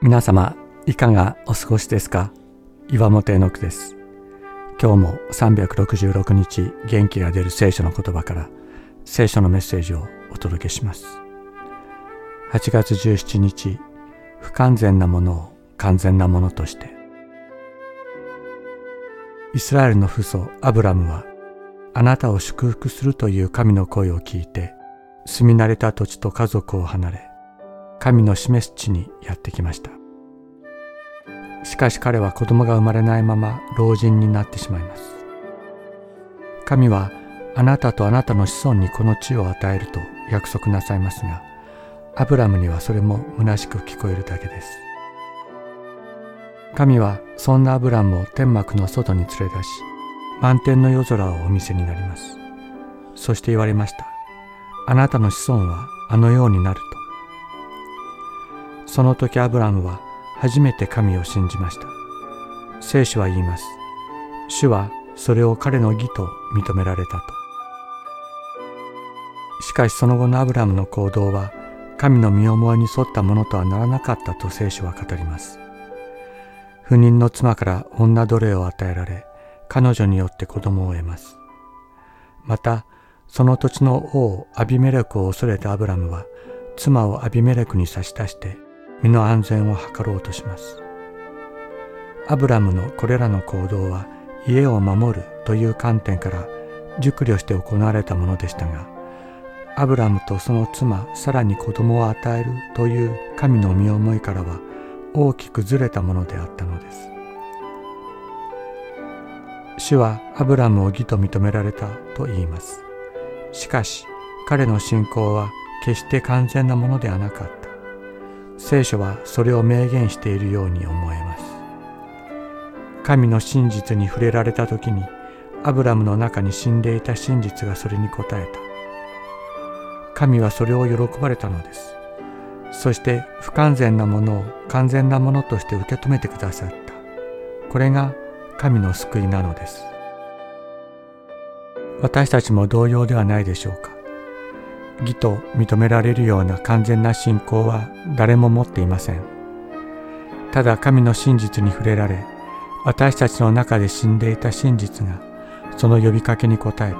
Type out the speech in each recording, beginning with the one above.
皆様いかがお過ごしですか？岩本絵の句です。今日も366日元気が出る聖書の言葉から聖書のメッセージをお届けします。8月17日不完全なものを完全なものとして。イスラエルの父祖アブラムはあなたを祝福するという神の声を聞いて住み慣れた土地と家族を離れ神の示す地にやってきました。しかし彼は子供が生まれないまま老人になってしまいます。神はあなたとあなたの子孫にこの地を与えると約束なさいますがアブラムにはそれも虚しく聞こえるだけです。神はそんなアブラムを天幕の外に連れ出し満天の夜空をお見せになります。そして言われました。あなたの子孫はあのようになると。その時アブラムは初めて神を信じました。聖書は言います。主はそれを彼の義と認められたと。しかしその後のアブラムの行動は神の身思いに沿ったものとはならなかったと聖書は語ります。不妊の妻から女奴隷を与えられ彼女によって子供を得ます。またその土地の王アビメレクを恐れたアブラムは妻をアビメレクに差し出して身の安全を図ろうとします。アブラムのこれらの行動は家を守るという観点から熟慮して行われたものでしたがアブラムとその妻さらに子供を与えるという神の身思いからは大きくずれたものであったのです。主はアブラムを義と認められたと言います。しかし彼の信仰は決して完全なものではなかった。聖書はそれを明言しているように思えます。神の真実に触れられた時にアブラムの中に死んでいた真実がそれに応えた。神はそれを喜ばれたのです。そして不完全なものを完全なものとして受け止めてくださった。これが神の救いなのです。私たちも同様ではないでしょうか。義と認められるような完全な信仰は誰も持っていません。ただ神の真実に触れられ私たちの中で死んでいた真実がその呼びかけに応えた。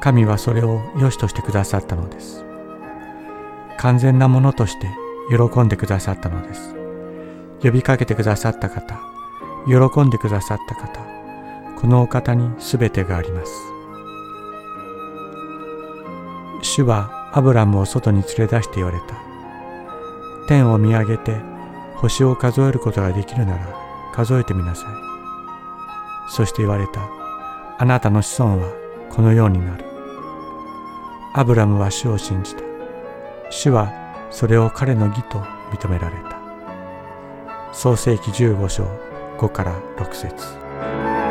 神はそれを良しとしてくださったのです。完全なものとして喜んでくださったのです。呼びかけてくださった方喜んでくださった方このお方に全てがあります。主はアブラムを外に連れ出して言われた。天を見上げて星を数えることができるなら数えてみなさい。そして言われた。あなたの子孫はこのようになる。アブラムは主を信じた。主はそれを彼の義と認められた。創世紀15章5から6節